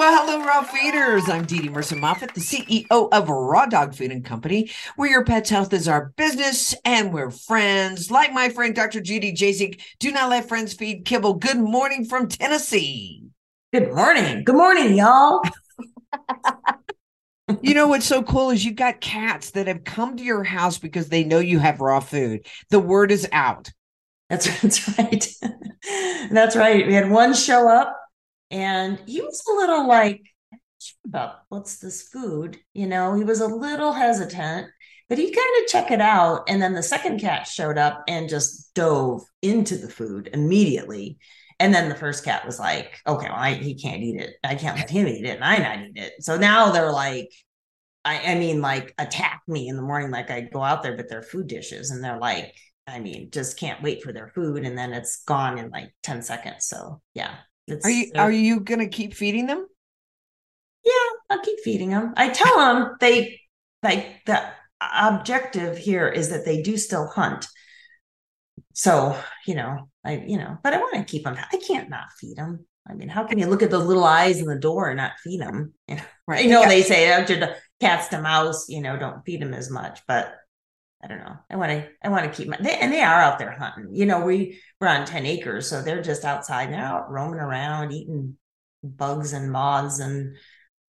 Well, hello, raw feeders. I'm Dee Dee Mercer Moffat, the CEO of Raw Dog Food and Company, where your pet's health is our business and we're friends. Like my friend Dr. Judy Jasek, do not let friends feed kibble. Good morning from Tennessee. Good morning. Good morning, y'all. you know what's so cool is you've got cats that have come to your house because they know you have raw food. The word is out. That's that's right. that's right. We had one show up and he was a little like about what's this food? You know he was a little hesitant but he kind of check it out. And then the second cat showed up and just dove into the food immediately. And then the first cat was like okay well I, he can't eat it. I can't let him eat it and i not eat it. So now they're like I, I mean like attack me in the morning like i go out there with their food dishes and they're like i mean just can't wait for their food. And then it's gone in like 10 seconds. So yeah it's, are you are you gonna keep feeding them? Yeah, I'll keep feeding them. I tell them they like the objective here is that they do still hunt. So you know, I you know, but I want to keep them. I can't not feed them. I mean, how can you look at the little eyes in the door and not feed them? You know, right? You know, yeah. they say oh, after the cats to mouse, you know, don't feed them as much, but I don't know. I want to, I want to keep my, they, and they are out there hunting. You know, we we're on 10 acres, so they're just outside. They're out roaming around, eating bugs and moths, and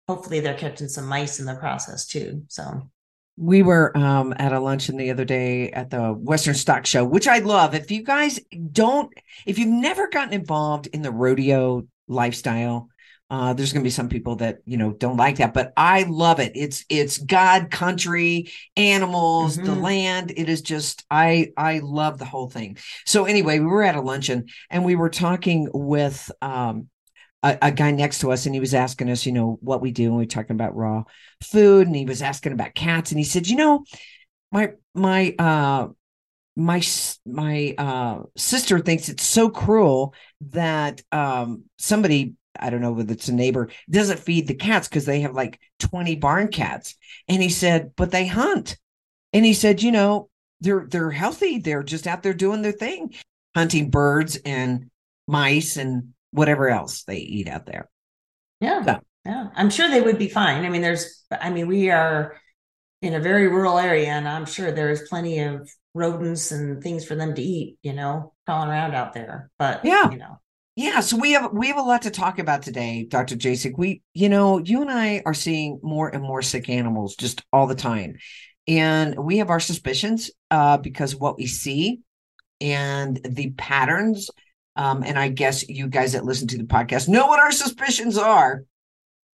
hopefully they're catching some mice in the process too. So we were um, at a luncheon the other day at the Western Stock Show, which I love. If you guys don't, if you've never gotten involved in the rodeo lifestyle, uh, there's going to be some people that you know don't like that, but I love it. It's it's God, country, animals, mm-hmm. the land. It is just I I love the whole thing. So anyway, we were at a luncheon and we were talking with um, a, a, guy next to us, and he was asking us, you know, what we do, and we were talking about raw food, and he was asking about cats, and he said, you know, my my uh my my uh sister thinks it's so cruel that um somebody I don't know whether it's a neighbor, doesn't feed the cats because they have like 20 barn cats. And he said, but they hunt. And he said, you know, they're they're healthy. They're just out there doing their thing, hunting birds and mice and whatever else they eat out there. Yeah. So. Yeah. I'm sure they would be fine. I mean, there's I mean, we are in a very rural area and I'm sure there's plenty of rodents and things for them to eat, you know, crawling around out there. But yeah, you know, yeah, so we have we have a lot to talk about today, Dr. Jasek. We, you know, you and I are seeing more and more sick animals just all the time. And we have our suspicions uh, because what we see and the patterns. Um, and I guess you guys that listen to the podcast know what our suspicions are.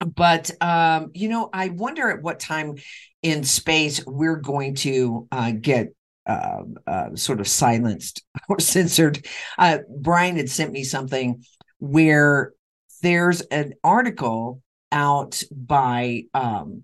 But um, you know, I wonder at what time in space we're going to uh, get uh, uh, sort of silenced or censored. Uh, Brian had sent me something where there's an article out by um,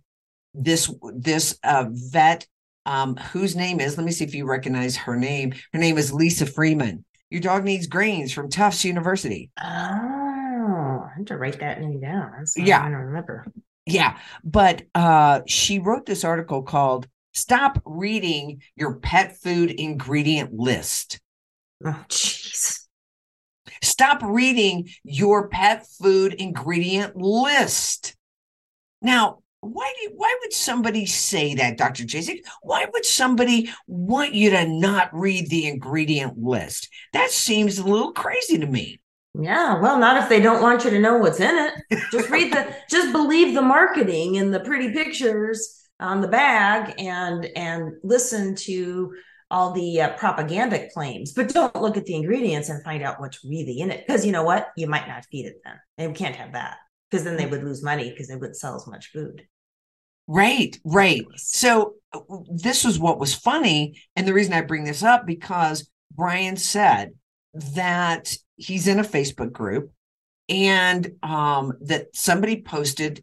this this uh, vet um, whose name is. Let me see if you recognize her name. Her name is Lisa Freeman. Your dog needs grains from Tufts University. Oh, I have to write that name down. Yeah, I don't remember. Yeah, but uh, she wrote this article called Stop reading your pet food ingredient list. Oh, jeez. Stop reading your pet food ingredient list. Now, why do why would somebody say that, Dr. Jasek? Why would somebody want you to not read the ingredient list? That seems a little crazy to me. Yeah, well, not if they don't want you to know what's in it. Just read the just believe the marketing and the pretty pictures on the bag and and listen to all the uh, propaganda claims, but don't look at the ingredients and find out what's really in it. Because you know what, you might not feed it then. They can't have that because then they would lose money because they wouldn't sell as much food. Right, right. So this was what was funny, and the reason I bring this up because Brian said that he's in a Facebook group and um, that somebody posted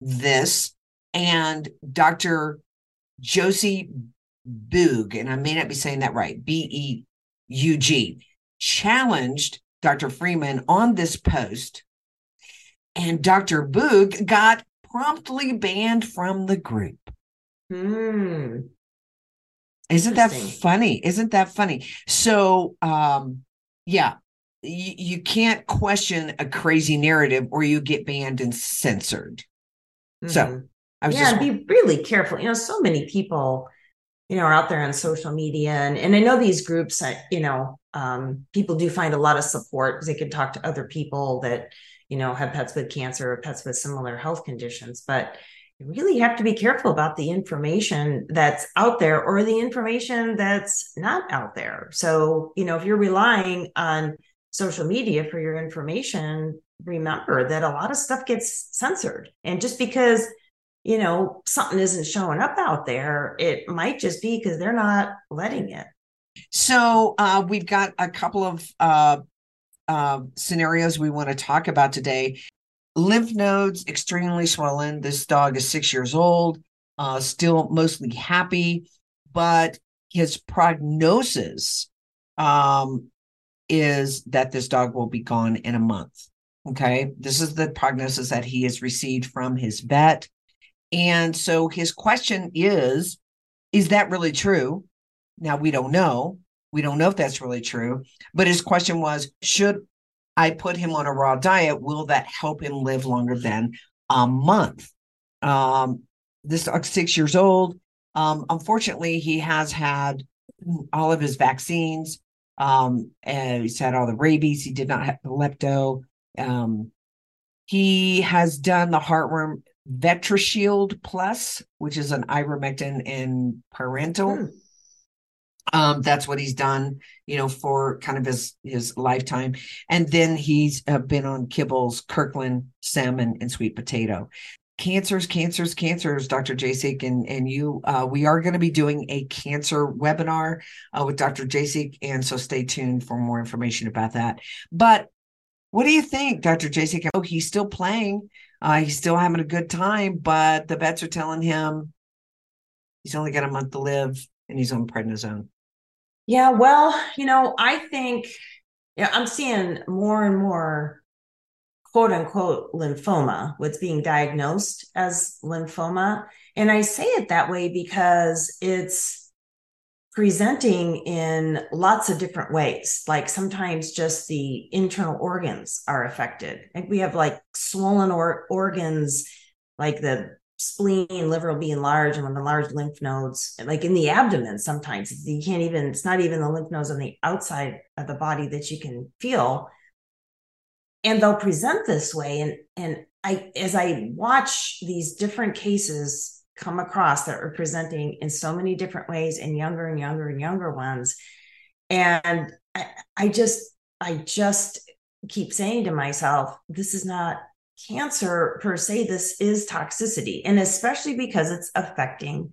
this, and Dr. Josie Beug, and I may not be saying that right, B E U G, challenged Dr. Freeman on this post, and Dr. Beug got promptly banned from the group. Hmm. Isn't that funny? Isn't that funny? So, um, yeah, you, you can't question a crazy narrative or you get banned and censored. So, Mhm. I was yeah, just be really careful. You know, so many people, you know, are out there on social media, and and I know these groups. You know, um, people do find a lot of support because they can talk to other people that you know have pets with cancer or pets with similar health conditions. But you really have to be careful about the information that's out there or the information that's not out there. So, you know, if you're relying on social media for your information, remember that a lot of stuff gets censored. And just because you know, something isn't showing up out there, it might just be because they're not letting it. So uh, we've got a couple of uh, uh, scenarios we want to talk about today. Lymph nodes extremely swollen. This dog is six years old, uh, still mostly happy, but his prognosis um, is that this dog will be gone in a month. Okay, this is the prognosis that he has received from his vet. And so his question is Is that really true? Now, we don't know. We don't know if that's really true. But his question was Should I put him on a raw diet? Will that help him live longer than a month? Um, this dog's six years old. Um, unfortunately, he has had all of his vaccines. Um, and he's had all the rabies. He did not have the lepto. Um, he has done the heartworm VetraShield Plus, which is an ivermectin and pyrantel. Hmm. Um, that's what he's done, you know, for kind of his his lifetime. And then he's uh, been on kibbles, Kirkland salmon, and sweet potato. Cancers, cancers, cancers, Dr. Jasek and and you. Uh, we are going to be doing a cancer webinar uh, with Dr. Jasek, and so stay tuned for more information about that. But what do you think, Dr. Jasek? Oh, he's still playing. Uh, he's still having a good time, but the vets are telling him he's only got a month to live and he's on prednisone. Yeah, well, you know, I think yeah, I'm seeing more and more quote unquote lymphoma, what's being diagnosed as lymphoma. And I say it that way because it's presenting in lots of different ways. Like sometimes just the internal organs are affected. Like we have like swollen or- organs, like the spleen, liver will be enlarged, and when the large lymph nodes, like in the abdomen, sometimes you can't even, it's not even the lymph nodes on the outside of the body that you can feel. And they'll present this way. And and I as I watch these different cases come across that are presenting in so many different ways and younger and younger and younger ones. And I, I just, I just keep saying to myself, this is not cancer per se, this is toxicity. And especially because it's affecting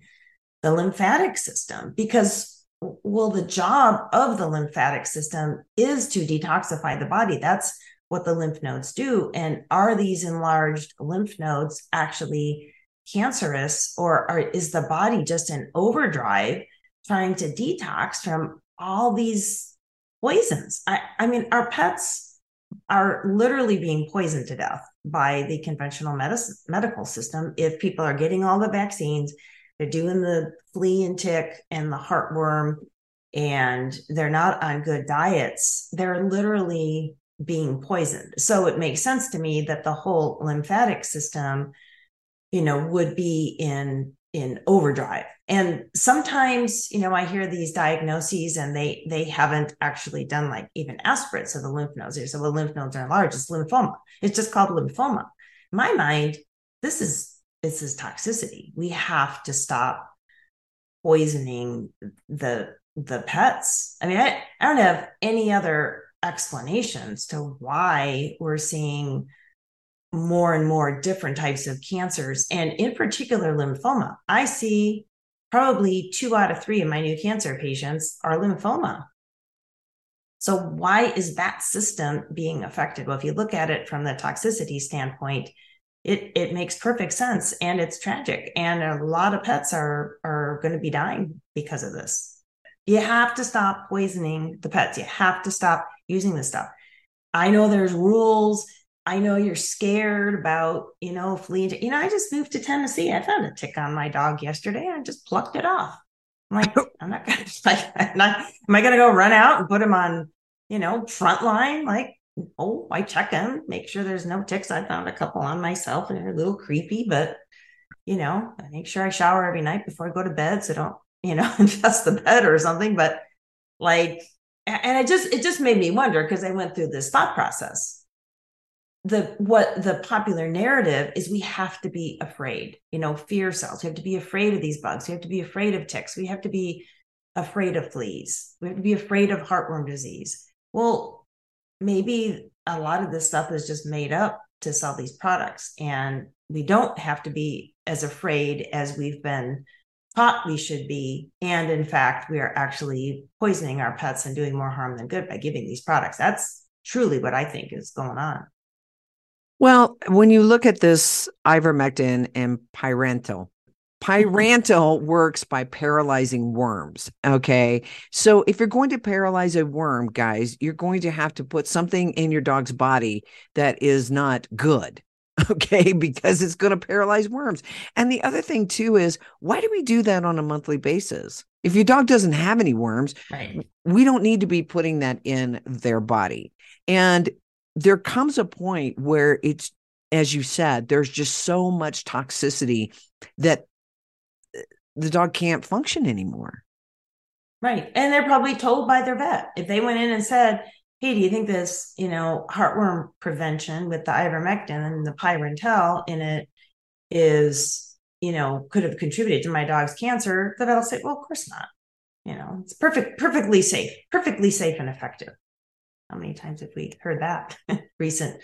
the lymphatic system. Because, well, the job of the lymphatic system is to detoxify the body. That's what the lymph nodes do. And are these enlarged lymph nodes actually cancerous, or is the body just in overdrive trying to detox from all these poisons? I, I mean, our pets are literally being poisoned to death by the conventional medicine, medical system if people are getting all the vaccines they're doing the flea and tick and the heartworm and they're not on good diets they're literally being poisoned so it makes sense to me that the whole lymphatic system you know would be in in overdrive. And sometimes you know i hear these diagnoses and they they haven't actually done like even aspirates of the lymph nodes. They say well lymph nodes are large it's lymphoma. It's just called lymphoma. In my mind this is this is toxicity. We have to stop poisoning the the pets. I mean i, I don't have any other explanations to why we're seeing more and more different types of cancers, and in particular, lymphoma. I see probably two out of three of my new cancer patients are lymphoma. So why is that system being affected? Well, if you look at it from the toxicity standpoint, it it makes perfect sense and it's tragic and a lot of pets are are going to be dying because of this you have to stop poisoning the pets you have to stop using this stuff i know there's rules i know you're scared about you know flea you know i just moved to tennessee i found a tick on my dog yesterday i just plucked it off i'm like i'm not gonna like I'm not, am i gonna go run out and put him on you know frontline like oh, I check him, make sure there's no ticks. I found a couple on myself and they're a little creepy, but you know, I make sure I shower every night before I go to bed so don't, you know, infest the bed or something. But like, and it just it just made me wonder because I went through this thought process. The what the popular narrative is we have to be afraid, you know, fear sells. We have to be afraid of these bugs. We have to be afraid of ticks. We have to be afraid of fleas. We have to be afraid of heartworm disease. Well, maybe a lot of this stuff is just made up to sell these products and we don't have to be as afraid as we've been taught we should be and in fact we are actually poisoning our pets and doing more harm than good by giving these products that's truly what i think is going on well when you look at this ivermectin and pyrantel mm-hmm. Pyrantel works by paralyzing worms. Okay. So if you're going to paralyze a worm, guys, you're going to have to put something in your dog's body that is not good. Okay. Because it's going to paralyze worms. And the other thing, too, is why do we do that on a monthly basis? If your dog doesn't have any worms, right. we don't need to be putting that in their body. And there comes a point where it's, as you said, there's just so much toxicity that uh, the dog can't function anymore. Right. And they're probably told by their vet. If they went in and said, Hey, do you think this, you know, heartworm prevention with the ivermectin and the pyrantel in it is, you know, could have contributed to my dog's cancer, the vet will say, Well, of course not. You know, it's perfect, perfectly safe, perfectly safe and effective. How many times have we heard that? Recent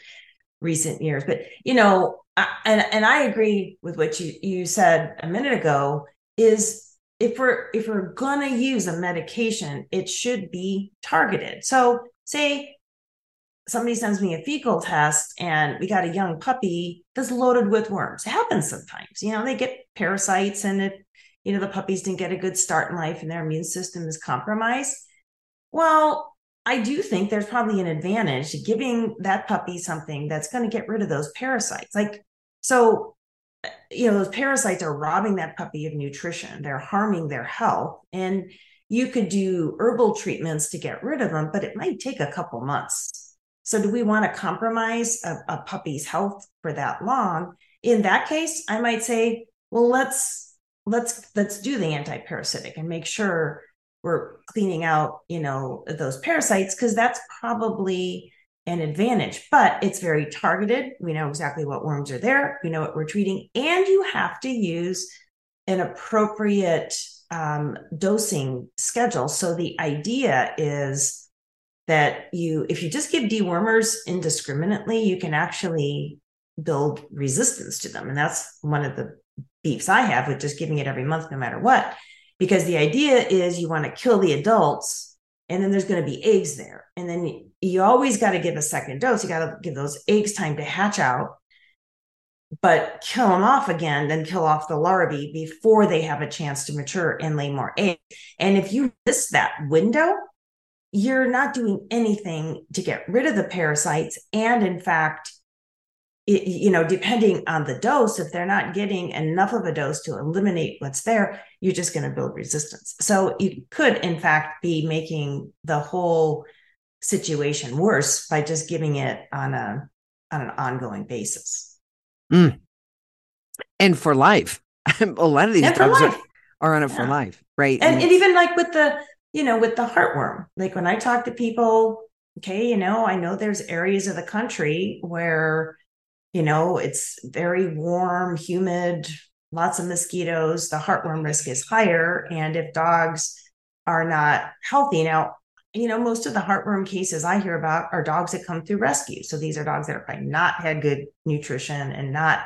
recent years? But you know, I, and and I agree with what you you said a minute ago is if we're if we're to use a medication it should be targeted. So say somebody sends me a fecal test and we got a young puppy that's loaded with worms. It happens sometimes you know they get parasites and it you know the puppies didn't get a good start in life and their immune system is compromised. Well i do think there's probably an advantage to giving that puppy something that's going to get rid of those parasites. Like so you know those parasites are robbing that puppy of nutrition. They're harming their health and you could do herbal treatments to get rid of them but it might take a couple months. So do we want to compromise a, a puppy's health for that long? In that case i might say well let's let's let's do the anti-parasitic and make sure we're cleaning out you know those parasites because that's probably an advantage, but it's very targeted. We know exactly what worms are there, we know what we're treating, and you have to use an appropriate um, dosing schedule. So the idea is that you, if you just give dewormers indiscriminately, you can actually build resistance to them. And that's one of the beefs I have with just giving it every month, no matter what. Because the idea is you want to kill the adults and then there's going to be eggs there. And then you always got to give a second dose. You got to give those eggs time to hatch out, but kill them off again, then kill off the larvae before they have a chance to mature and lay more eggs. And if you miss that window, you're not doing anything to get rid of the parasites. And in fact, it, you know, depending on the dose, if they're not getting enough of a dose to eliminate what's there, you're just going to build resistance. So you could, in fact, be making the whole situation worse by just giving it on a on an ongoing basis. Mm. And for life, a lot of these drugs are, are, on it yeah. for life, right? And, and, and even like with the you know with the heartworm, like when I talk to people, okay, you know, I know there's areas of the country where you know, it's very warm, humid, lots of mosquitoes. The heartworm risk is higher. And if dogs are not healthy, now, you know, most of the heartworm cases I hear about are dogs that come through rescue. So these are dogs that are probably not had good nutrition and not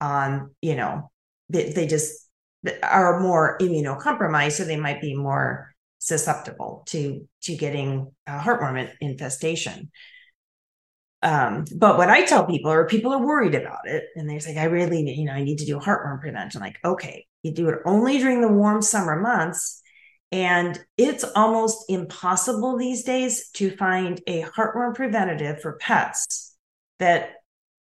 on, um, you know, they, they just are more immunocompromised. So they might be more susceptible to to getting a heartworm infestation. Um, but what I tell people, or people are worried about it, and they're like, I really, need, you know, I need to do heartworm prevention. Like, okay, you do it only during the warm summer months. And it's almost impossible these days to find a heartworm preventative for pets that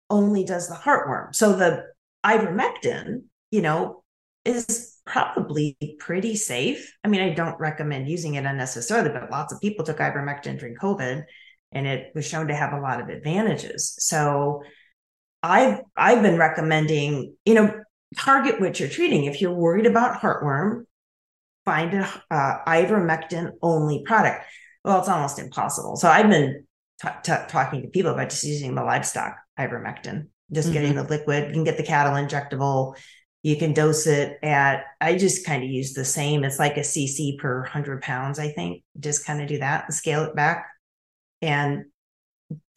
only does the heartworm. So the ivermectin, you know, is probably pretty safe. I mean, I don't recommend using it unnecessarily, but lots of people took ivermectin during COVID and it was shown to have a lot of advantages. So I've I've been recommending, you know, target what you're treating. If you're worried about heartworm, find a uh, ivermectin only product. Well, it's almost impossible. So I've been t- t- talking to people about just using the livestock ivermectin, just mm-hmm. getting the liquid. You can get the cattle injectable. You can dose it at, I just kind of use the same. It's like a cc per 100 pounds, I think. Just kind of do that and scale it back and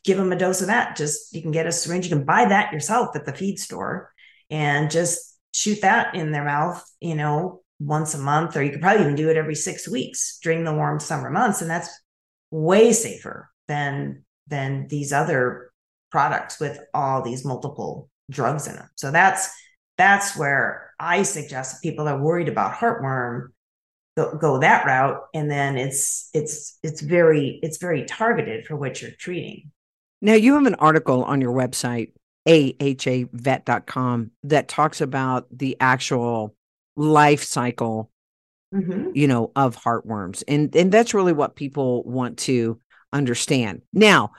give them a dose of that. Just you can get a syringe, you can buy that yourself at the feed store and just shoot that in their mouth, you know, once a month, or you could probably even do it every six weeks during the warm summer months. And that's way safer than than these other products with all these multiple drugs in them. So that's that's where I suggest people are worried about heartworm go, go that route and then it's it's it's very it's very targeted for what you're treating. Now you have an article on your website ahavet.com that talks about the actual life cycle mm-hmm. you know of heartworms and and that's really what people want to understand now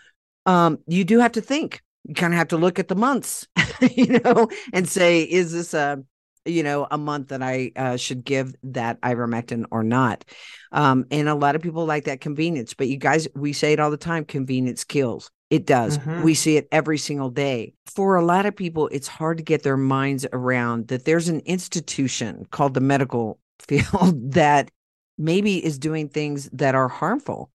um you do have to think you kind of have to look at the months you know and say is this a you know a month that i uh, should give that ivermectin or not um and a lot of people like that convenience but you guys we say it all the time convenience kills it does. Mm-hmm. We see it every single day. For a lot of people, it's hard to get their minds around that there's an institution called the medical field that maybe is doing things that are harmful.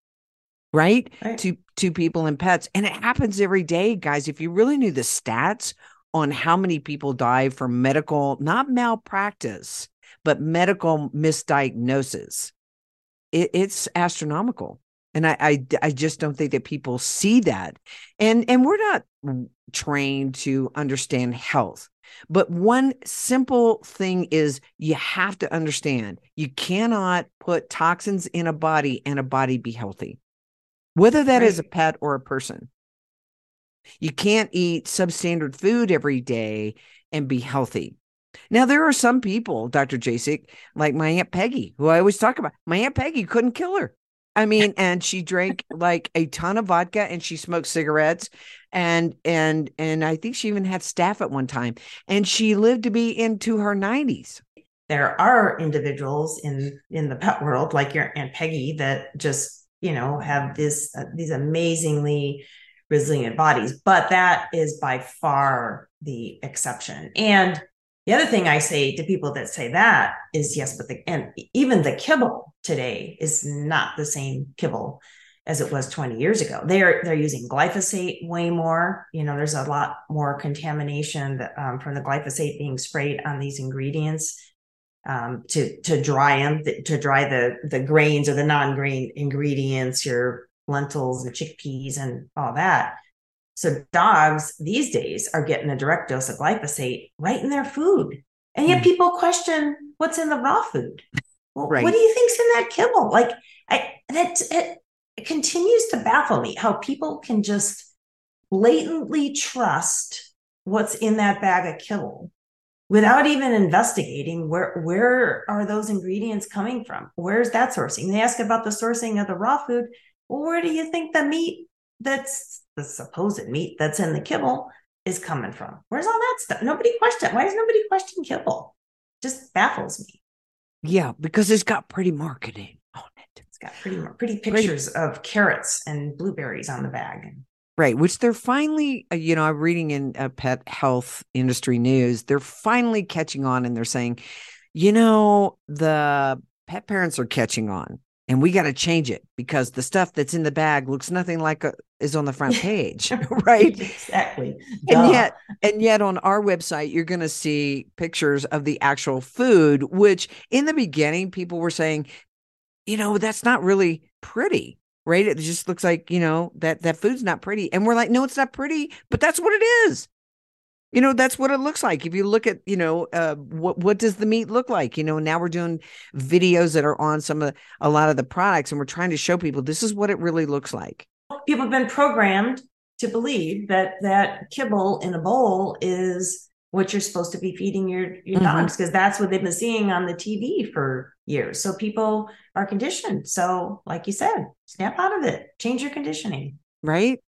Right? right to to people and pets and it happens every day guys if you really knew the stats on how many people die from medical not malpractice but medical misdiagnosis it, it's astronomical and I, I i just don't think that people see that. And and we're not trained to understand health but one simple thing is you have to understand you cannot put toxins in a body and a body be healthy whether that right. is a pet or a person you can't eat substandard food every day and be healthy now, there are some people, Dr. Jasek, like my Aunt Peggy, who I always talk about. My Aunt Peggy couldn't kill her. I mean, and she drank like a ton of vodka and she smoked cigarettes and and and I think she even had staph at one time and she lived to be into her 90s. There are individuals in in the pet world like your Aunt Peggy that just, you know, have this uh, these amazingly resilient bodies, but that is by far the exception. And the other thing I say to people that say that is yes, but the and even the kibble today is not the same kibble as it was 20 years ago. They're they're using glyphosate way more. You know, there's a lot more contamination that, um, from the glyphosate being sprayed on these ingredients um, to to dry them, to dry the the grains or the non-grain ingredients, your lentils and chickpeas and all that. So dogs these days are getting a direct dose of glyphosate right in their food. And yet mm. people question what's in the raw food. Well, right. what do you think's in that kibble? Like I that it, it continues to baffle me how people can just blatantly trust what's in that bag of kibble without even investigating where where are those ingredients coming from where's that sourcing they ask about the sourcing of the raw food well where do you think the meat that's the supposed meat that's in the kibble is coming from? Where's all that stuff? Nobody questioned. Why does nobody question kibble? Just baffles me. Yeah, because it's got pretty marketing on it. It's got pretty pretty pictures pretty. of carrots and blueberries on the bag. Right, which they're finally, uh, you know, I'm reading in uh, pet health industry news, they're finally catching on and they're saying, you know, the pet parents are catching on and we got to change it because the stuff that's in the bag looks nothing like a, is on the front page right exactly and yet and yet on our website you're going to see pictures of the actual food which in the beginning people were saying you know, that's not really pretty, right? It just looks like, you know, that that food's not pretty. And we're like, no, it's not pretty, but that's what it is. You know, that's what it looks like. If you look at, you know, uh, what what does the meat look like? You know, now we're doing videos that are on some of the, a lot of the products, and we're trying to show people this is what it really looks like. People have been programmed to believe that that kibble in a bowl is what you're supposed to be feeding your your Mhm. dogs because that's what they've been seeing on the TV for years. So people are conditioned. So, like you said, snap out of it, change your conditioning. right?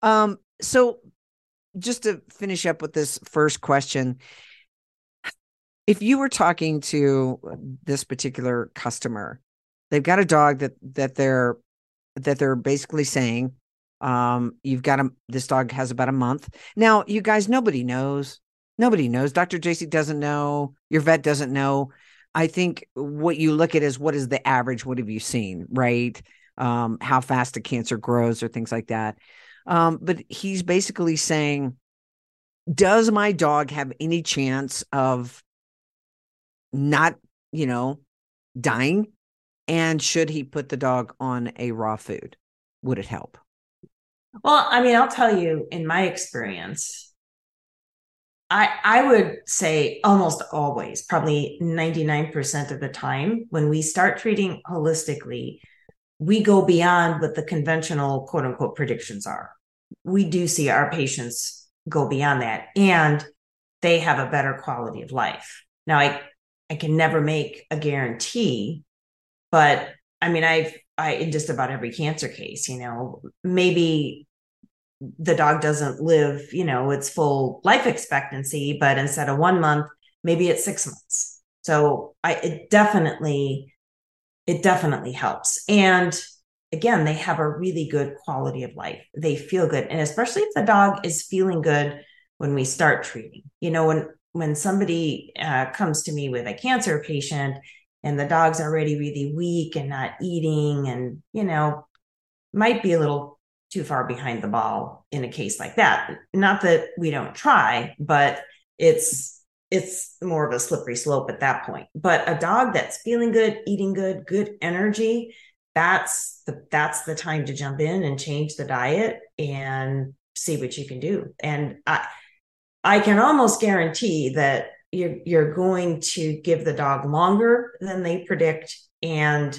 Um, so just to finish up with this first question, if you were talking to this particular customer, they've got a dog that that they're that they're basically saying, um, you've got a this dog has about a month. Now, you guys, nobody knows. Nobody knows. Dr. Jasek doesn't know. Your vet doesn't know. I think what you look at is what is the average? What have you seen? Right? Um, how fast a cancer grows or things like that. Um, but he's basically saying, does my dog have any chance of not, you know, dying? And should he put the dog on a raw food? Would it help? Well, I mean, I'll tell you in my experience, I I would say almost always, probably 99% of the time, when we start treating holistically, we go beyond what the conventional quote unquote predictions are. We do see our patients go beyond that and they have a better quality of life. Now I I can never make a guarantee, but I mean I've I in just about every cancer case, you know, maybe the dog doesn't live, you know, its full life expectancy, but instead of one month, maybe it's six months. So I it definitely, it definitely helps. And again, they have a really good quality of life. They feel good. And especially if the dog is feeling good when we start treating. You know, when when somebody uh, comes to me with a cancer patient and the dog's already really weak and not eating and you know might be a little too far behind the ball in a case like that not that we don't try but it's it's more of a slippery slope at that point. But a dog that's feeling good eating good good energy that's the that's the time to jump in and change the diet and see what you can do. And i i can almost guarantee that you're you're going to give the dog longer than they predict and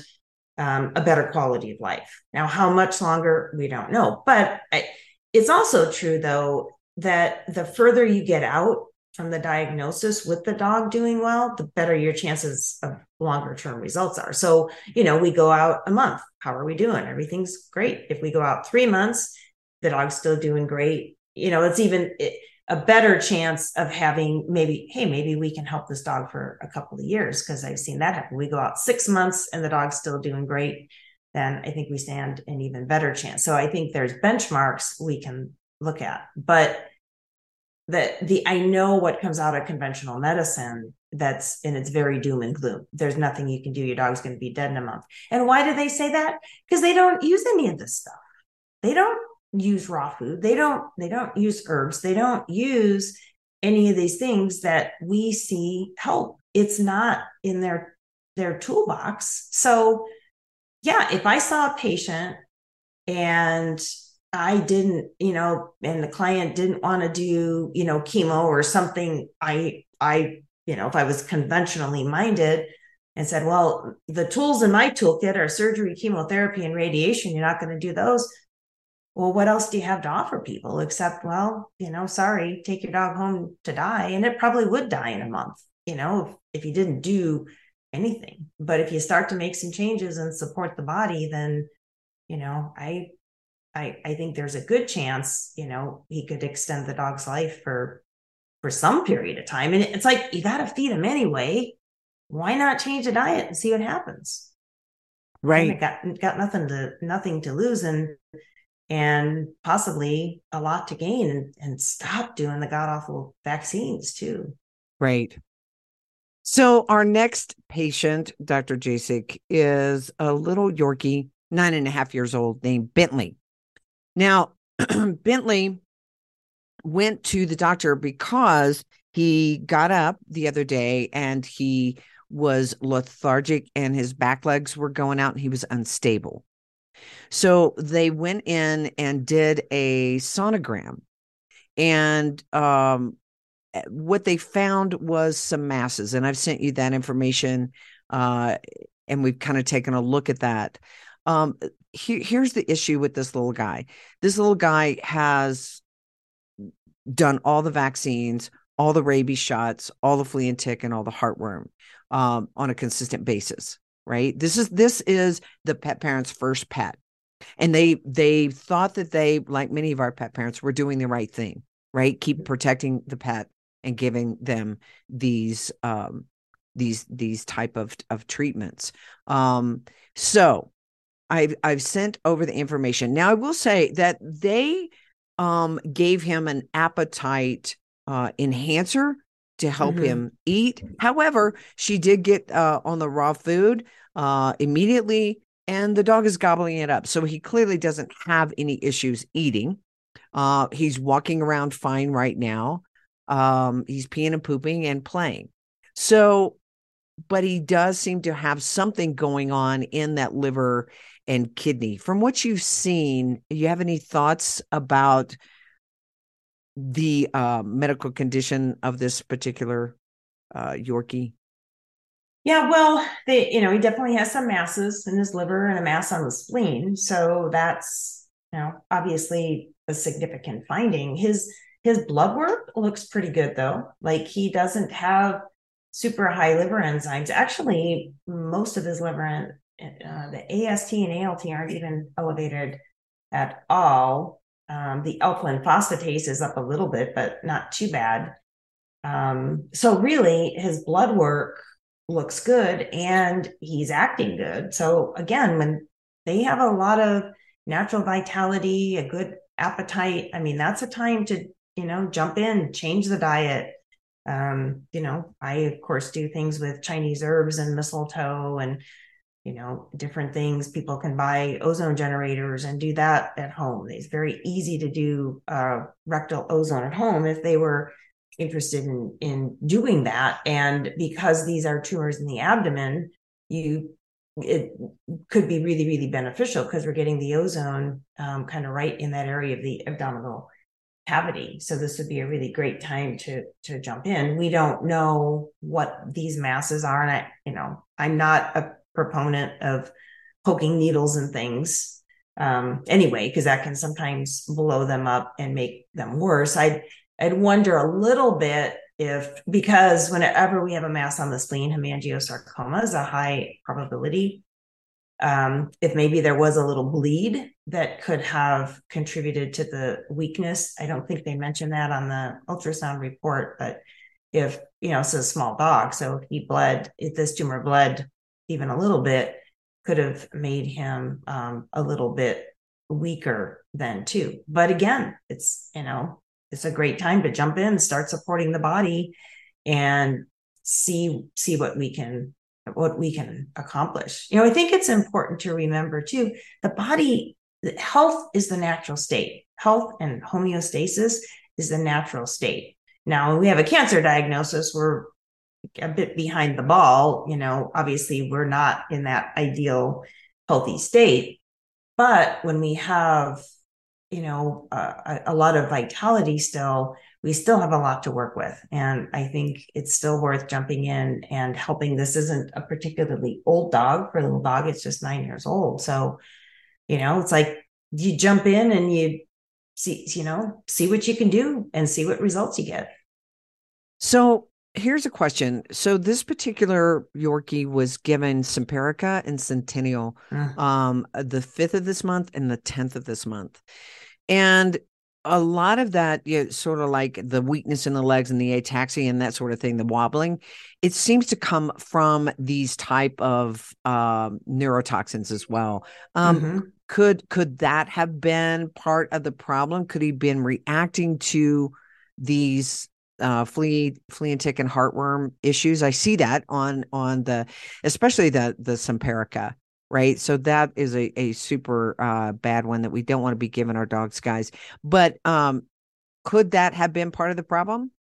um, a better quality of life. Now, how much longer? We don't know, but I, it's also true though that the further you get out from the diagnosis with the dog doing well, the better your chances of longer term results are. So, you know, we go out a month. How are we doing? Everything's great. If we go out three months, the dog's still doing great. You know, it's even. Eh, a better chance of having maybe, hey, maybe we can help this dog for a couple of years because I've seen that happen. We go out six months and the dog's still doing great, then I think we stand an even better chance. So I think there's benchmarks we can look at. But the the I know what comes out of conventional medicine that's and it's very doom and gloom. There's nothing you can do. Your dog's going to be dead in a month. And why do they say that? Because they don't use any of this stuff. They don't use raw food they don't they don't use herbs they don't use any of these things that we see help it's not in their their toolbox so yeah if i saw a patient and i didn't you know and the client didn't want to do you know chemo or something i i you know if i was conventionally minded and said well the tools in my toolkit are surgery chemotherapy and radiation you're not going to do those well, what else do you have to offer people except, well, you know, sorry, take your dog home to die. And it probably would die in a month, you know, if, if you didn't do anything. But if you start to make some changes and support the body, then, you know, I, I, I think there's a good chance, you know, he could extend the dog's life for, for some period of time. And it's like, you got to feed him anyway. Why not change the diet and see what happens? Right. Got, got nothing to, nothing to lose. And, and possibly a lot to gain and, and stop doing the god awful vaccines too. Right. So our next patient, Dr. Jasek, is a little Yorkie, nine and a half years old, named Bentley. Now, Bentley went to the doctor because he got up the other day and he was lethargic and his back legs were going out and he was unstable. So they went in and did a sonogram. And um, eh, what they found was some masses. And I've sent you that information. Uh, and we've kind of taken a look at that. Um, here's the issue with this little guy this little guy has done all the vaccines, all the rabies shots, all the flea and tick, and all the heartworm um, on a consistent basis. Right. This is this is the pet parent's first pet, and they they thought that they, like many of our pet parents, were doing the right thing. Right. Keep mm-hmm. protecting the pet and giving them these um, these these type of of treatments. Um, so I've I've sent over the information. Now I will say that they um, gave him an appetite uh, enhancer to help mm-hmm. him eat. However, she did get uh, on the raw food uh, immediately, and the dog is gobbling it up. So he clearly doesn't have any issues eating. Uh, he's walking around fine right now. Um, he's peeing and pooping and playing. So, but he does seem to have something going on in that liver and kidney. From what you've seen, you have any thoughts about the uh, medical condition of this particular uh, Yorkie? Yeah, well, they, you know, he definitely has some masses in his liver and a mass on the spleen. So that's, you know, obviously a significant finding. His his blood work looks pretty good though. Like he doesn't have super high liver enzymes. Actually, most of his liver uh, the AST and ALT aren't even elevated at all. Um, the alkaline phosphatase is up a little bit, but not too bad. Um, so really, his blood work looks good and he's acting good. So again, when they have a lot of natural vitality, a good appetite, I mean, that's a time to you know jump in, change the diet. Um, you know, I of course do things with Chinese herbs and mistletoe and you know different things. People can buy ozone generators and do that at home. It's very easy to do uh, rectal ozone at home if they were interested in in doing that. And because these are tumors in the abdomen you it could be really really beneficial because we're getting the ozone um, kind of right in that area of the abdominal cavity. So this would be a really great time to to jump in. We don't know what these masses are. And i you know i'm not a proponent of poking needles and things um, anyway, because that can sometimes blow them up and make them worse. I'd I'd wonder a little bit if because whenever we have a mass on the spleen, hemangiosarcoma is a high probability. Um, if maybe there was a little bleed that could have contributed to the weakness. I don't think they mentioned that on the ultrasound report, but if you know it's a small dog, so he bled, if this tumor bled even a little bit could have made him um, a little bit weaker then too. But again, it's you know it's a great time to jump in, start supporting the body, and see see what we can what we can accomplish. You know, I think it's important to remember too the body health is the natural state. Health and homeostasis is the natural state. Now, when we have a cancer diagnosis, we're a bit behind the ball. You know, obviously we're not in that ideal healthy state. But when we have, you know, a, a lot of vitality still, we still have a lot to work with. And I think it's still worth jumping in and helping. This isn't a particularly old dog for a little dog, it's just nine years old. So, you know, it's like you jump in and you see, you know, see what you can do and see what results you get. So Here's a question. So this particular Yorkie was given Simparica and Sentinel uh. um the 5th of this month and the 10th of this month. And a lot of that you know, sort of like the weakness in the legs and the ataxia and that sort of thing the wobbling it seems to come from these type of um, neurotoxins as well um, mm-hmm. could could that have been part of the problem could he been reacting to these uh, flea, flea and tick and heartworm issues. I see that on on the, especially the the Simparica, right? So that is a a super uh, bad one that we don't want to be giving our dogs, guys. But um, could that have been part of the problem?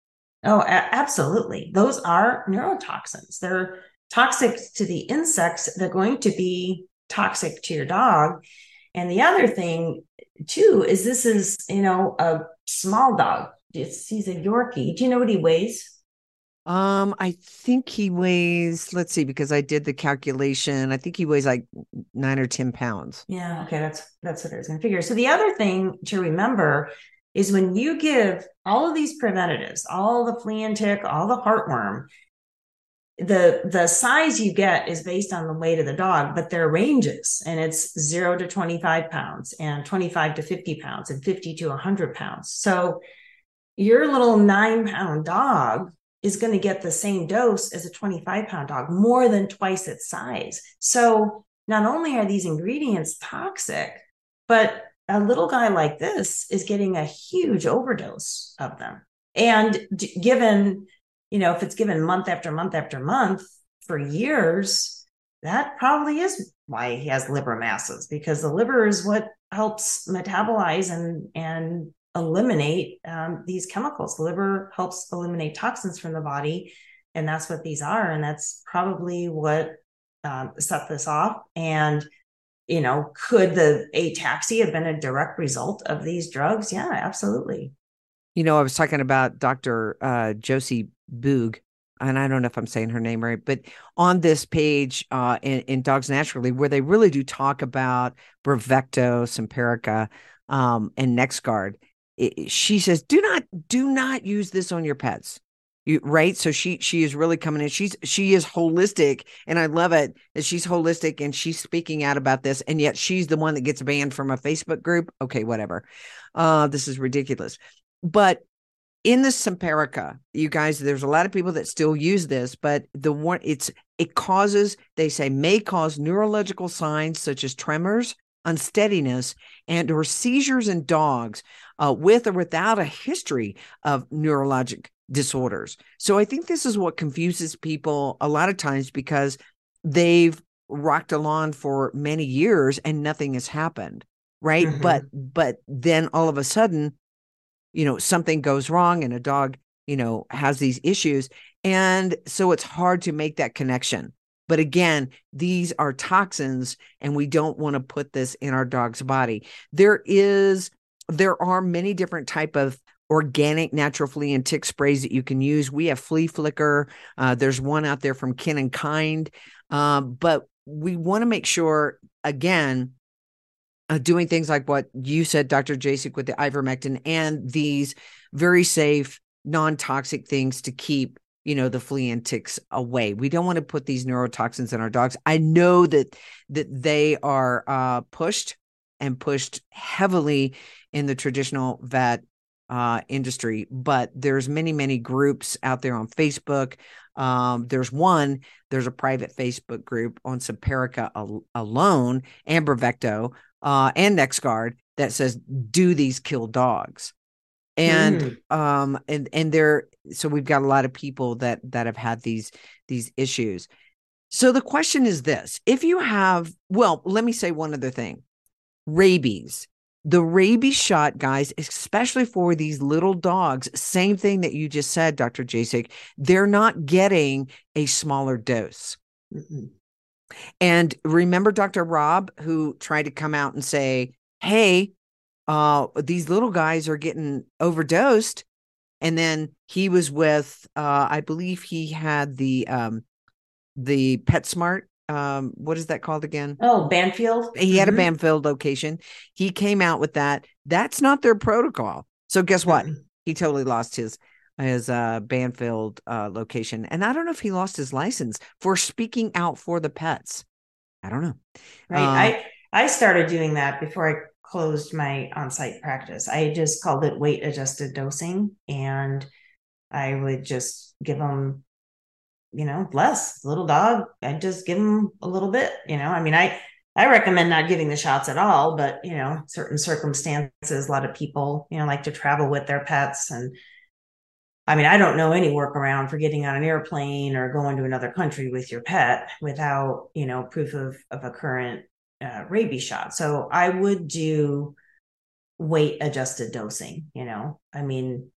Oh, a- absolutely. Those are neurotoxins. They're toxic to the insects, they're going to be toxic to your dog. And the other thing too is this is, you know, a small dog. It's he's a Yorkie. Do you know what he weighs? Um, I think he weighs, let's see, because I did the calculation. I think he weighs like nine or 10 pounds. Yeah, okay, that's that's what I was gonna figure. So the other thing to remember is when you give all of these preventatives, all the flea and tick, all the heartworm, the the size you get is based on the weight of the dog, but there are ranges, and it's zero to 25 pounds, and 25 to 50 pounds, and 50 to 100 pounds. So your little nine pound dog is going to get the same dose as a 25 pound dog, more than twice its size. So not only are these ingredients toxic, but a little guy like this is getting a huge overdose of them. And given, you know, if it's given month after month after month for years, that probably is why he has liver masses because the liver is what helps metabolize and and eliminate um, these chemicals. The liver helps eliminate toxins from the body, and that's what these are. And that's probably what um, set this off. And you know, could the ataxia have been a direct result of these drugs? Yeah, absolutely. You know, I was talking about Dr. Uh, Josie Beug, and I don't know if I'm saying her name right, but on this page uh, in, in, Dogs Naturally, where they really do talk about Bravecto, Simparica, um, and NexGard, she says, "Do not, do not use this on your pets." You, right? So she she is really coming in. She's she is holistic and i love it that she's holistic and she's speaking out about this and yet she's the one that gets banned from a facebook group? Okay whatever. Uh this is ridiculous. But in the Simparica, you guys, there's a lot of people that still use this, but the one it's it causes, they say, may cause neurological signs such as tremors, unsteadiness, and or seizures in dogs uh, with or without a history of neurologic disorders. So I think this is what confuses people a lot of times because they've rocked a lawn for many years and nothing has happened, right? Mm-hmm. But but then all of a sudden, you know, something goes wrong and a dog, you know, has these issues and so it's hard to make that connection. But again, these are toxins and we don't want to put this in our dog's body. There is there are many different type of organic natural flea and tick sprays that you can use. We have Flea Flicker. Uh, there's one out there from Kin and Kind. Uh, but we want to make sure, again, uh, doing things like what you said, Dr. Jasek, with the ivermectin and these very safe, non toxic things to keep you know the flea and ticks away we don't want to put these neurotoxins in our dogs i know that that they are uh pushed and pushed heavily in the traditional vet uh, industry, but there's many, many groups out there on Facebook. Um, there's one, there's a private Facebook group on Simparica al- alone and Bravecto uh, and NexGard that says, do these kill dogs? And mm. um and and there so we've got a lot of people that that have had these these issues. So the question is this if you have, well, let me say one other thing rabies the rabies shot, guys, especially for these little dogs, same thing that you just said, Dr. Jasek, they're not getting a smaller dose. Mm-hmm. And remember Dr. Robb, who tried to come out and say, hey, uh, these little guys are getting overdosed. And then he was with, uh, I believe he had the um, the PetSmart um what is that called again? Oh banfield? He had mm-hmm. a banfield location. He came out with that. That's not their protocol. So guess what? Mm-hmm. he totally lost his his uh banfield uh location. And i don't know if he lost his license for speaking out for the pets. I don't know. Right. Uh, i i started doing that before i closed my on-site practice i just called it weight adjusted dosing and i would just give them you know, less little dog. I just give them a little bit, you know. I mean, I I recommend not giving the shots at all, but you know, certain circumstances, a lot of people, you know, like to travel with their pets. And I mean, I don't know any workaround for getting on an airplane or going to another country with your pet without, you know, proof of, of a current uh, rabies shot. So I would do weight adjusted dosing, you know. I mean,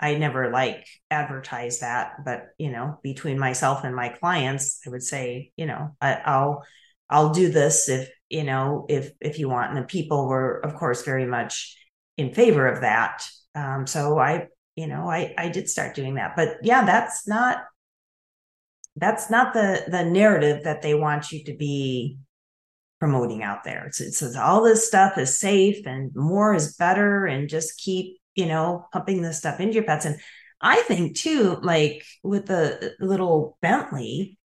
I never like advertise that, but you know, between myself and my clients, I would say, you know, I, I'll I'll do this if you know if if you want. And the people were, of course, very much in favor of that. Um, so I, you know, I I did start doing that. But yeah, that's not that's not the the narrative that they want you to be promoting out there. It says all this stuff is safe and more is better, and just keep you know, pumping this stuff into your pets. And I think too, like with the little Bentley,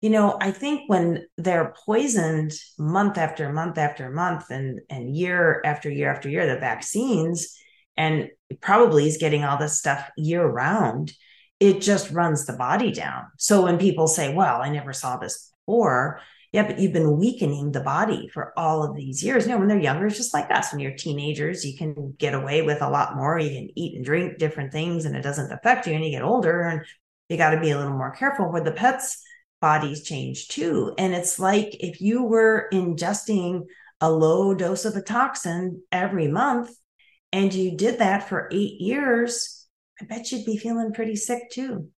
you know, I think when they're poisoned month after month after month and and year after year after year, the vaccines, and probably is getting all this stuff year round, it just runs the body down. So when people say, well, I never saw this before, yeah, but you've been weakening the body for all of these years. You know, when they're younger, it's just like us. When you're teenagers, you can get away with a lot more. You can eat and drink different things and it doesn't affect you. And you get older and you got to be a little more careful where the pets' bodies change too. And it's like if you were ingesting a low dose of a toxin every month and you did that for eight years, I bet you'd be feeling pretty sick too.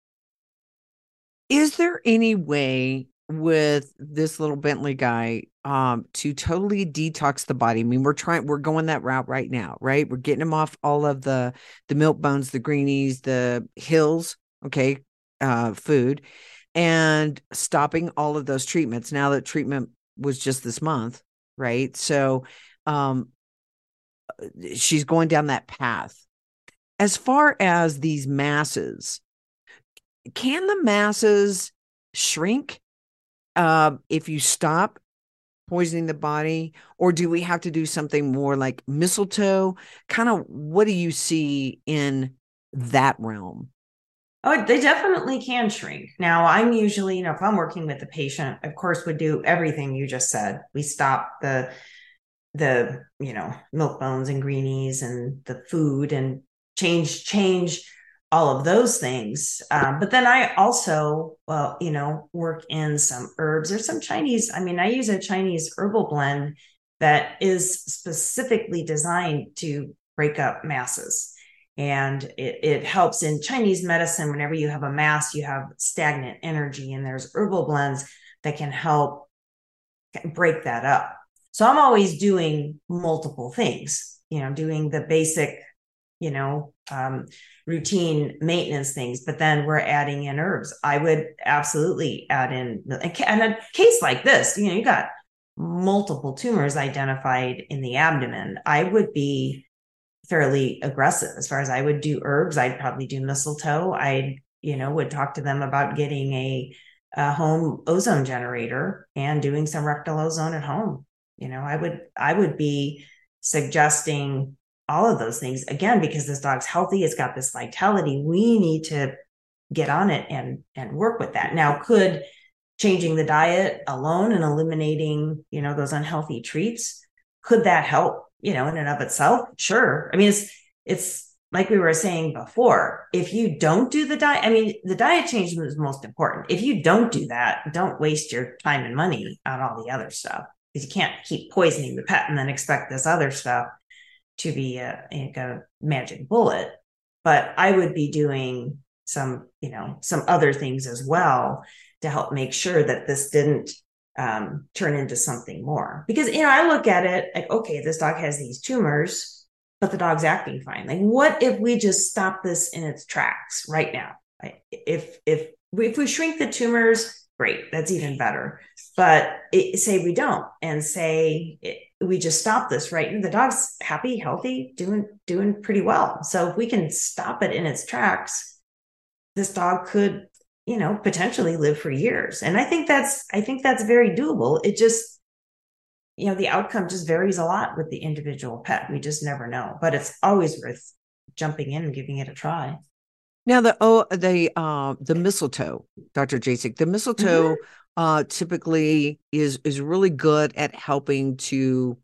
Is there any way with this little Bentley guy um to totally detox the body. I mean, we're trying we're going that route right now, right? We're getting him off all of the the milk bones, the greenies, the hills, okay, uh food and stopping all of those treatments now that treatment was just this month, right? So um she's going down that path. As far as these masses, can the masses shrink uh, if you stop poisoning the body, or do we have to do something more like mistletoe? Kind of what do you see in that realm? Oh, they definitely can shrink. Now, I'm usually, you know, if I'm working with the patient, of course, would do everything you just said. We stop the the you know milk bones and greenies and the food and change change all of those things. Um, but then I also, well, you know, work in some herbs or some Chinese. I mean, I use a Chinese herbal blend that is specifically designed to break up masses. And it, it helps in Chinese medicine. Whenever you have a mass, you have stagnant energy, and there's herbal blends that can help break that up. So I'm always doing multiple things, you know, doing the basic you know, um, routine maintenance things, but then we're adding in herbs. I would absolutely add in, and a case like this, you know, you got multiple tumors identified in the abdomen. I would be fairly aggressive as far as I would do herbs. I'd probably do mistletoe. I, you know, would talk to them about getting a, a home ozone generator and doing some rectal ozone at home. You know, I would, I would be suggesting all of those things again because this dog's healthy it's got this vitality we need to get on it and and work with that. Now could changing the diet alone and eliminating you know those unhealthy treats could that help you know in and of itself? Sure. I mean it's it's like we were saying before if you don't do the diet i mean the diet change is most important. If you don't do that don't waste your time and money on all the other stuff because you can't keep poisoning the pet and then expect this other stuff to be a, a magic bullet, but I would be doing some, you know, some other things as well to help make sure that this didn't um, turn into something more. Because you know, I look at it like, okay, this dog has these tumors, but the dog's acting fine. Like, what if we just stop this in its tracks right now? If if if we shrink the tumors, great, that's even better. But it, say we don't, and say it, we just stop this right? The dog's happy healthy doing doing pretty well. So if we can stop it in its tracks this dog could you know potentially live for years. And i think that's i think that's very doable. It just you know the outcome just varies a lot with the individual pet. We just never know. But it's always worth jumping in and giving it a try now the oh the uh the mistletoe dr jasek the mistletoe mm-hmm uh, typically is is really good at helping to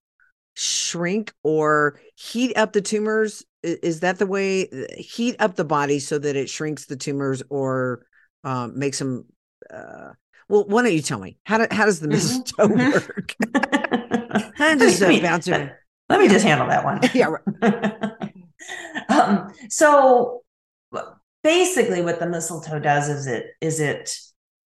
shrink or heat up the tumors. Is that the way? Heat up the body so that it shrinks the tumors or um, makes them. Uh, well, why don't you tell me how do, how does the mistletoe work? how does let, let, let me just handle that one. yeah. Right. um, so basically what the mistletoe does is it is it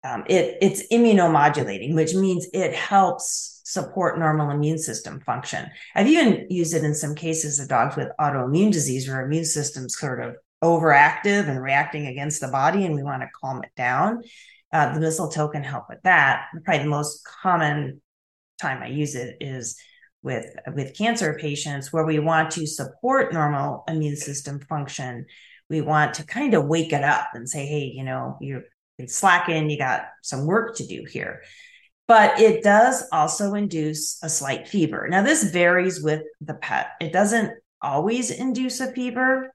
um, it it's immunomodulating, which means it helps support normal immune system function. I've even used it in some cases of dogs with autoimmune disease where immune system's sort of overactive and reacting against the body, and we want to calm it down. Uh, the mistletoe can help with that. Probably the most common time I use it is with with cancer patients where we want to support normal immune system function. We want to kind of wake it up and say, hey, you know, you're slacking, you got some work to do here. But it does also induce a slight fever. Now, this varies with the pet. It doesn't always induce a fever.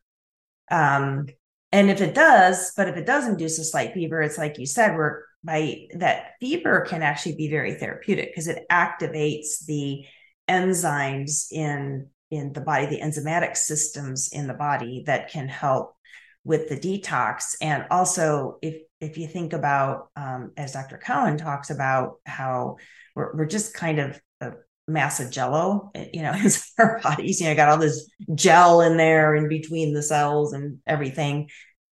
Um, and if it does, but if it does induce a slight fever, it's like you said, where by that fever can actually be very therapeutic because it activates the enzymes in in the body, the enzymatic systems in the body that can help with the detox. And also, if if you think about, um, as Dr. cohen talks about, how we're, we're just kind of a mass of jello, eh, you know, in our bodies. You know, got all this gel in there in between the cells and everything.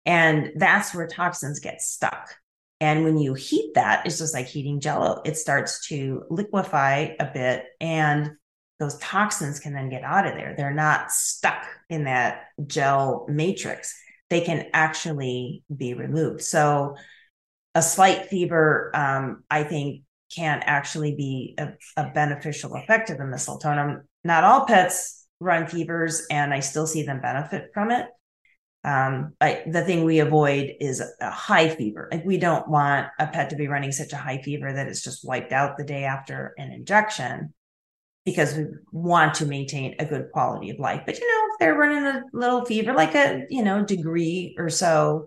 And that's where toxins get stuck. And when you heat that, it's just like heating jello. It starts to liquefy a bit and those toxins can then get out of there. They're not stuck in that gel matrix they can actually be removed. So a slight fever, um, I think, can actually be a, a beneficial effect of the mistletoe. Not all pets run fevers, and I still see them benefit from it. Um, but the thing we avoid is a high fever. Like we don't want a pet to be running such a high fever that it's just wiped out the day after an injection because we want to maintain a good quality of life. But you know, if they're running a little fever, like a you know degree or so,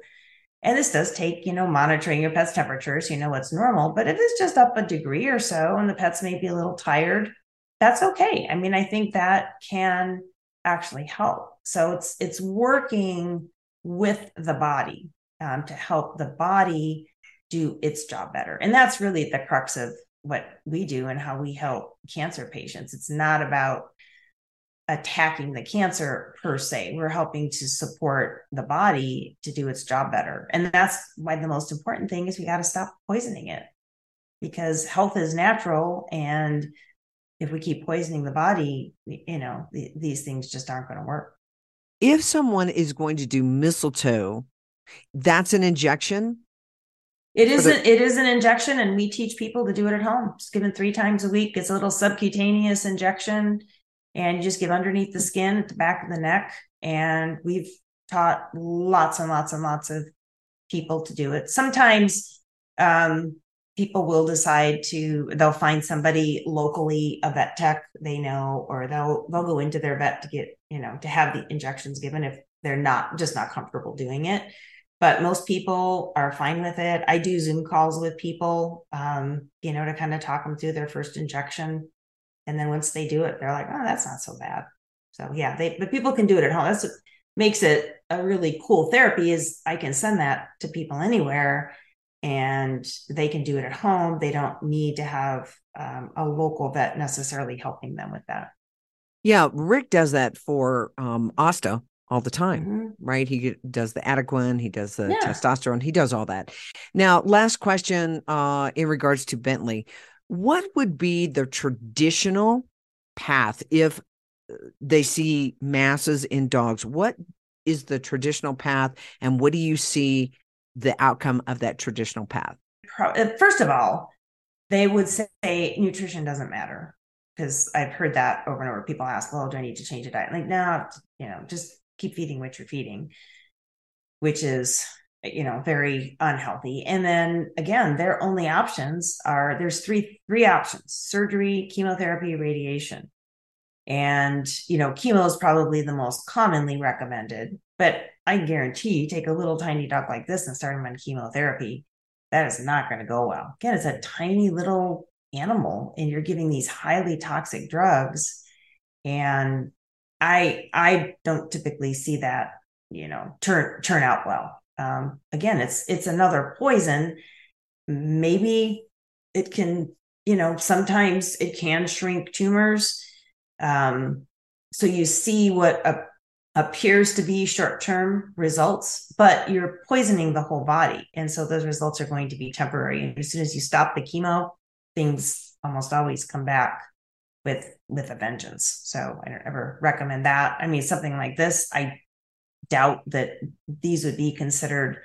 and this does take you know monitoring your pet's temperature so you know what's normal. But if it's just up a degree or so, and the pets may be a little tired, that's okay. I mean, I think that can actually help. So it's it's working with the body um, to help the body do its job better, and that's really the crux of what we do and how we help cancer patients. It's not about attacking the cancer per se. We're helping to support the body to do its job better. And that's why the most important thing is we got to stop poisoning it because health is natural. And if we keep poisoning the body, you know, the, these things just aren't going to work. If someone is going to do mistletoe, that's an injection it is a, it is an injection, and we teach people to do it at home. It's given three times a week. It's a little subcutaneous injection, and you just give underneath the skin at the back of the neck. And we've taught lots and lots and lots of people to do it. Sometimes um, people will decide to they'll find somebody locally, a vet tech they know, or they'll they'll go into their vet to get you know to have the injections given if they're not just not comfortable doing it but most people are fine with it. I do Zoom calls with people, um, you know, to kind of talk them through their first injection. And then once they do it, they're like, oh, that's not so bad. So yeah, they but people can do it at home. That's what makes it a really cool therapy is I can send that to people anywhere and they can do it at home. They don't need to have um, a local vet necessarily helping them with that. Yeah, Rick does that for um, all the time, mm-hmm. right? He does the Adequan, he does the yeah. testosterone, he does all that. Now, last question uh, in regards to Bentley. What would be the traditional path if uh, they see masses in dogs? What is the traditional path, and what do you see the outcome of that traditional path? Uh, first of all, they would say nutrition doesn't matter because I've heard that over and over. People ask, "Well, do I need to change a diet?" Like, no, you know, just keep feeding what you're feeding, which is you know very unhealthy. And then again their only options are there's three three options surgery chemotherapy radiation. And you know chemo is probably the most commonly recommended but i guarantee you take a little tiny dog like this and start him on chemotherapy that is not going to go well. Again it's a tiny little animal and you're giving these highly toxic drugs and I I don't typically see that you know turn turn out well. Um, again, it's it's another poison. Maybe it can you know sometimes it can shrink tumors. Um, so you see what a appears to be short term results, but you're poisoning the whole body. And so those results are going to be temporary. And as soon as you stop the chemo, things almost always come back with with a vengeance. So I don't ever recommend that. I mean, something like this, I doubt that these would be considered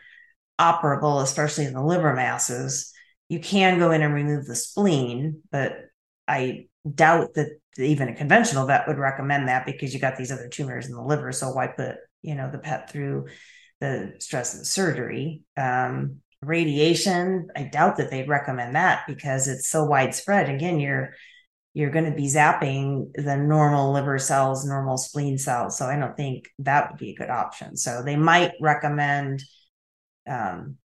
operable, especially in the liver masses. You can go in and remove the spleen, but I doubt that even a conventional vet would recommend that because you got these other tumors in the liver. So why put you know the pet through the stress of the surgery? Um, radiation, I doubt that they'd recommend that because it's so widespread. Again, you're you're going to be zapping the normal liver cells, normal spleen cells. So I don't think that would be a good option. So they might recommend um,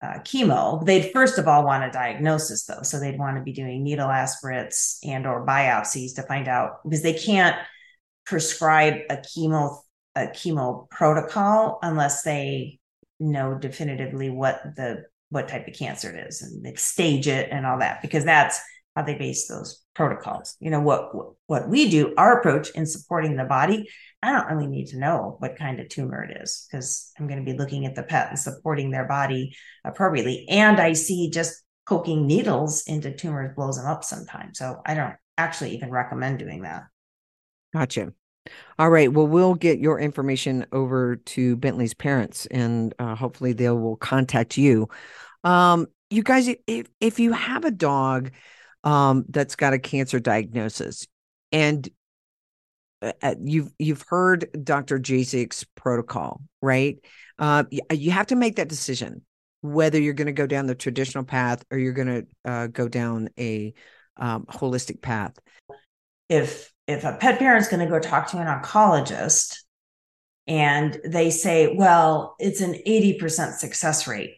uh, chemo. They'd first of all want a diagnosis though, so they'd want to be doing needle aspirates and or biopsies to find out because they can't prescribe a chemo a chemo protocol unless they know definitively what the what type of cancer it is and they stage it and all that because that's how they base those protocols. You know what what we do, our approach in supporting the body. I don't really need to know what kind of tumor it is because I'm going to be looking at the pet and supporting their body appropriately. And I see just poking needles into tumors blows them up sometimes. So I don't actually even recommend doing that. Gotcha. All right. Well, we'll get your information over to Bentley's parents, and uh, hopefully they will contact you. Um, you guys, if if you have a dog um, that's got a cancer diagnosis. And uh, uh you've you've heard Dr. Jasek's protocol, right? Uh, you have to make that decision whether you're going to go down the traditional path or you're going to uh, go down a um, holistic path. If if a pet parent's going to go talk to an oncologist and they say, well, it's an 80% success rate,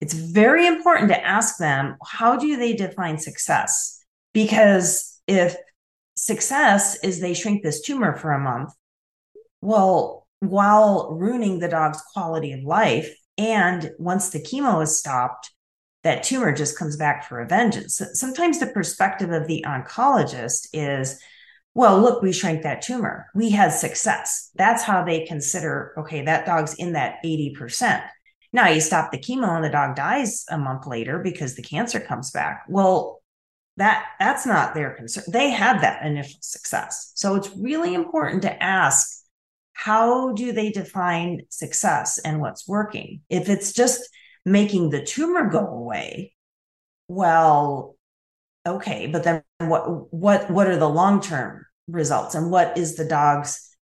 it's very important to ask them how do they define success? Because if success is they shrink this tumor for a month, well, while ruining the dog's quality of life, and once the chemo is stopped, that tumor just comes back for a vengeance. Sometimes the perspective of the oncologist is, well, look, we shrank that tumor. We had success. That's how they consider, okay, that dog's in that 80%. Now you stop the chemo and the dog dies a month later because the cancer comes back. Well, that that's not their concern. They had that initial success. So it's really important to ask how do they define success and what's working? If it's just making the tumor go away, well, okay, but then what what what are the long-term results and what is the dog's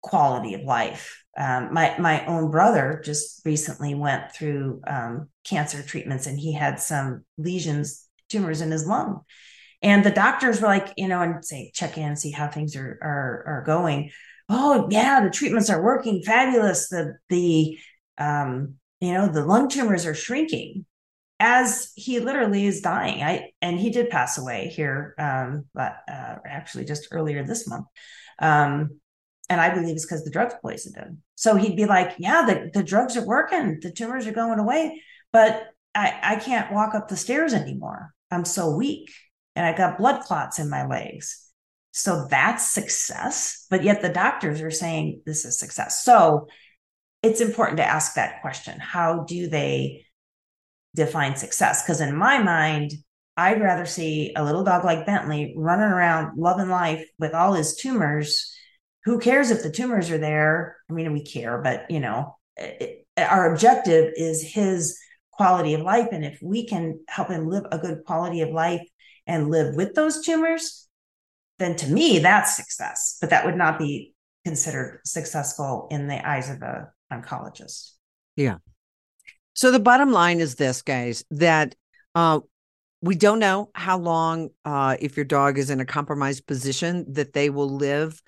quality of life? Um, my my own brother just recently went through um, cancer treatments and he had some lesions tumors in his lung. And the doctors were like you know and say check in see how things are are, are going. Oh yeah the treatments are working fabulous. The the um, you know the lung tumors are shrinking. As he literally is dying. I and he did pass away here um, but uh, actually just earlier this month. Um, and I believe it's because the drugs poisoned him. So he'd be like, Yeah, the, the drugs are working, the tumors are going away, but I, I can't walk up the stairs anymore. I'm so weak and I got blood clots in my legs. So that's success. But yet the doctors are saying this is success. So it's important to ask that question How do they define success? Because in my mind, I'd rather see a little dog like Bentley running around loving life with all his tumors who cares if the tumors are there? I mean, we care, but you know, it, our objective is his quality of life. And if we can help him live a good quality of life and live with those tumors, then to me, that's success. But that would not be considered successful in the eyes of a oncologist. Yeah. So the bottom line is this, guys, that uh, we don't know how long, uh, if your dog is in a compromised position, that they will live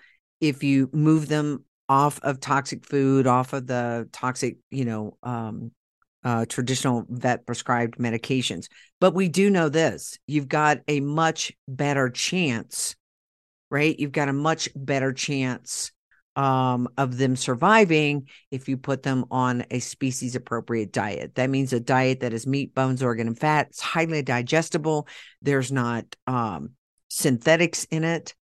if you move them off of toxic food, off of the toxic, you know, um, uh, traditional vet prescribed medications. But we do know this you've got a much better chance, right? You've got a much better chance um, of them surviving if you put them on a species appropriate diet. That means a diet that is meat, bones, organ, and fat. It's highly digestible. There's not um, synthetics in it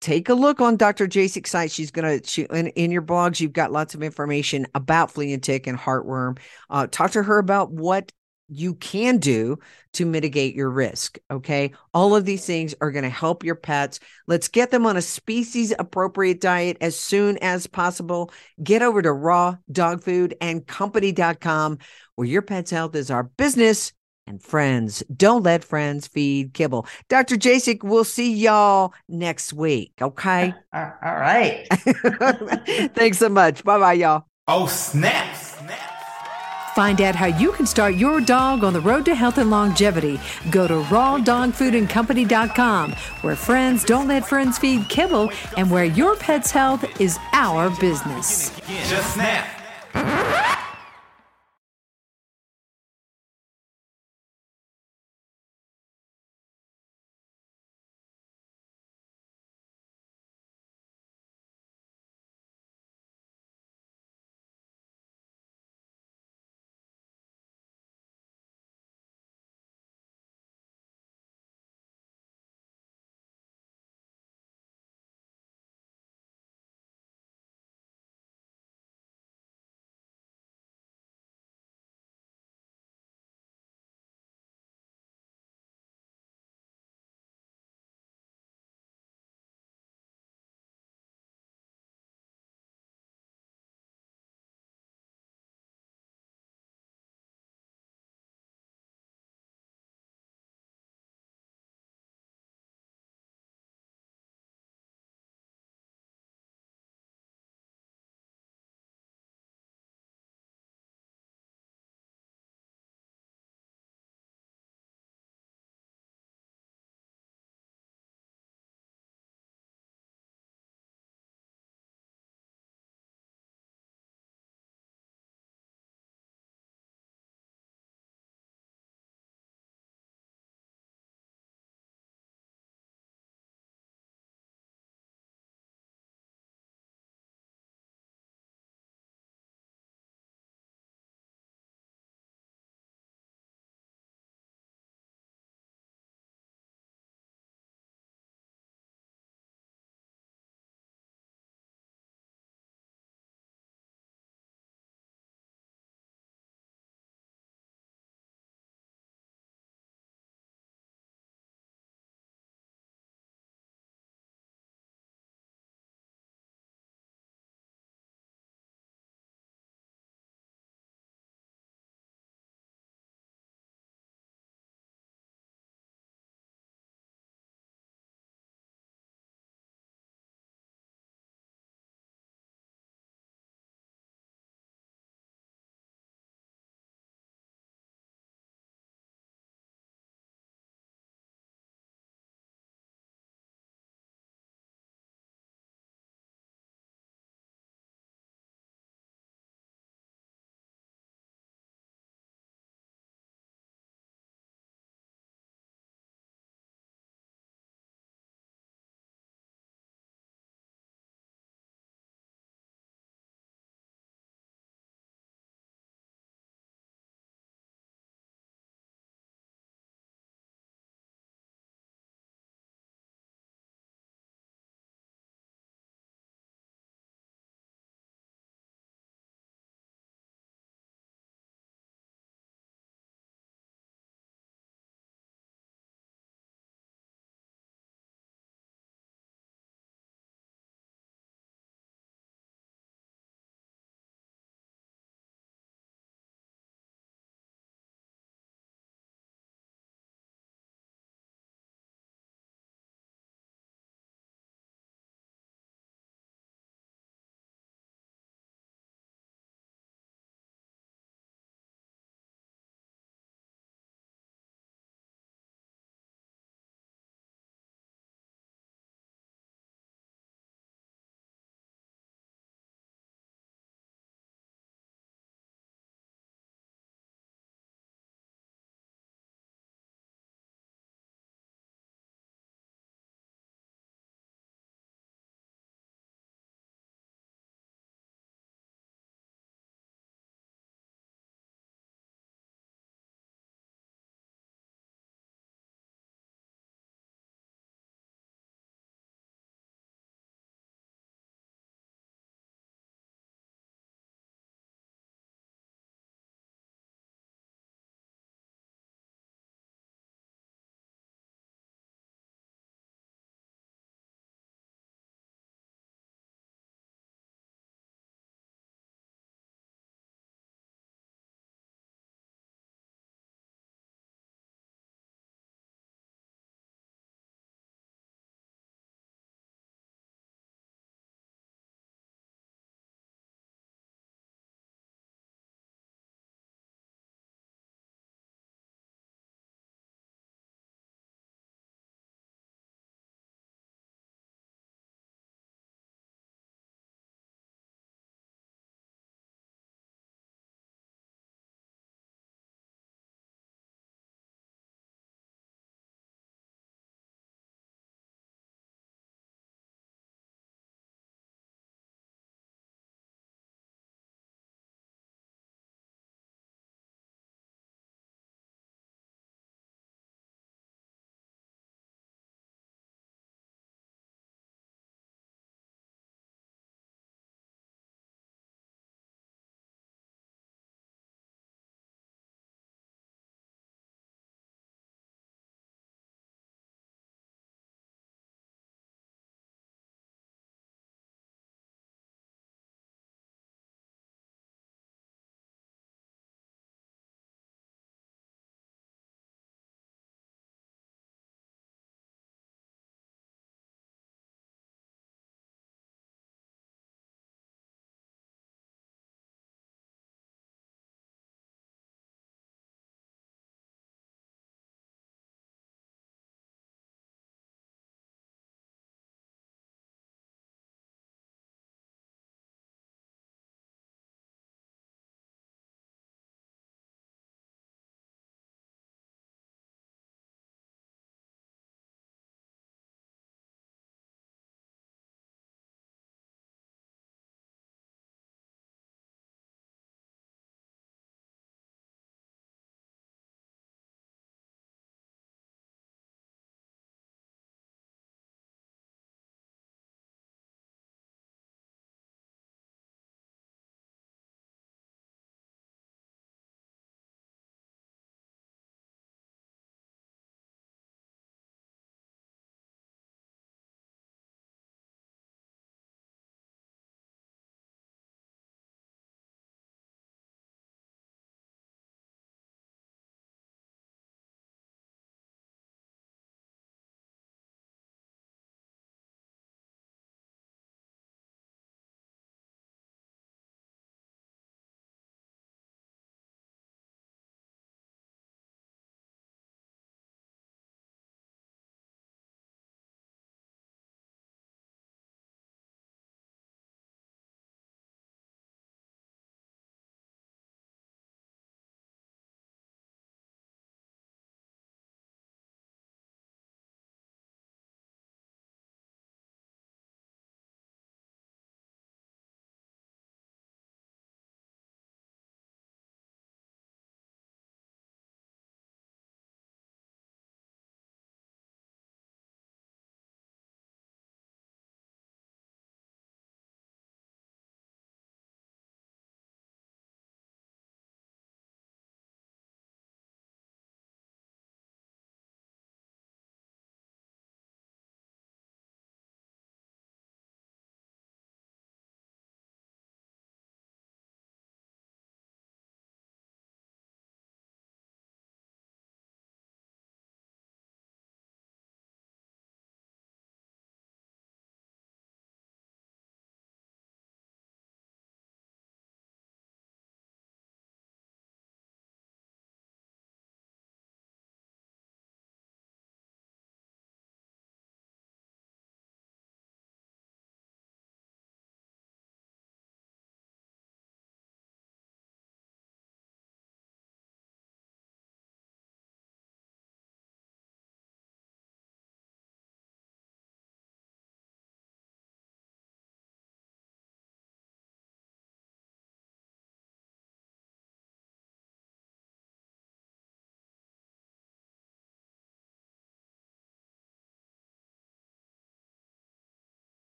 take a look on Dr. Jasek's site. She's gonna she in, in your blogs. You've got lots of information about flea and tick and heartworm. Uh, talk to her about what you can do to mitigate your risk. Okay. All of these things are going to help your pets. Let's get them on a species appropriate diet as soon as possible. Get over to raw dog food and company.com where your pet's health is our business and friends. Don't let friends feed kibble. Dr. Jasek, we'll see y'all next week. Okay. All right. Thanks so much. Bye bye, y'all. Oh, snap! Snap! Find out how you can start your dog on the road to health and longevity. Go to rawdogfoodandcompany.com, where friends don't let friends feed kibble and where your pet's health is our business. Just snap!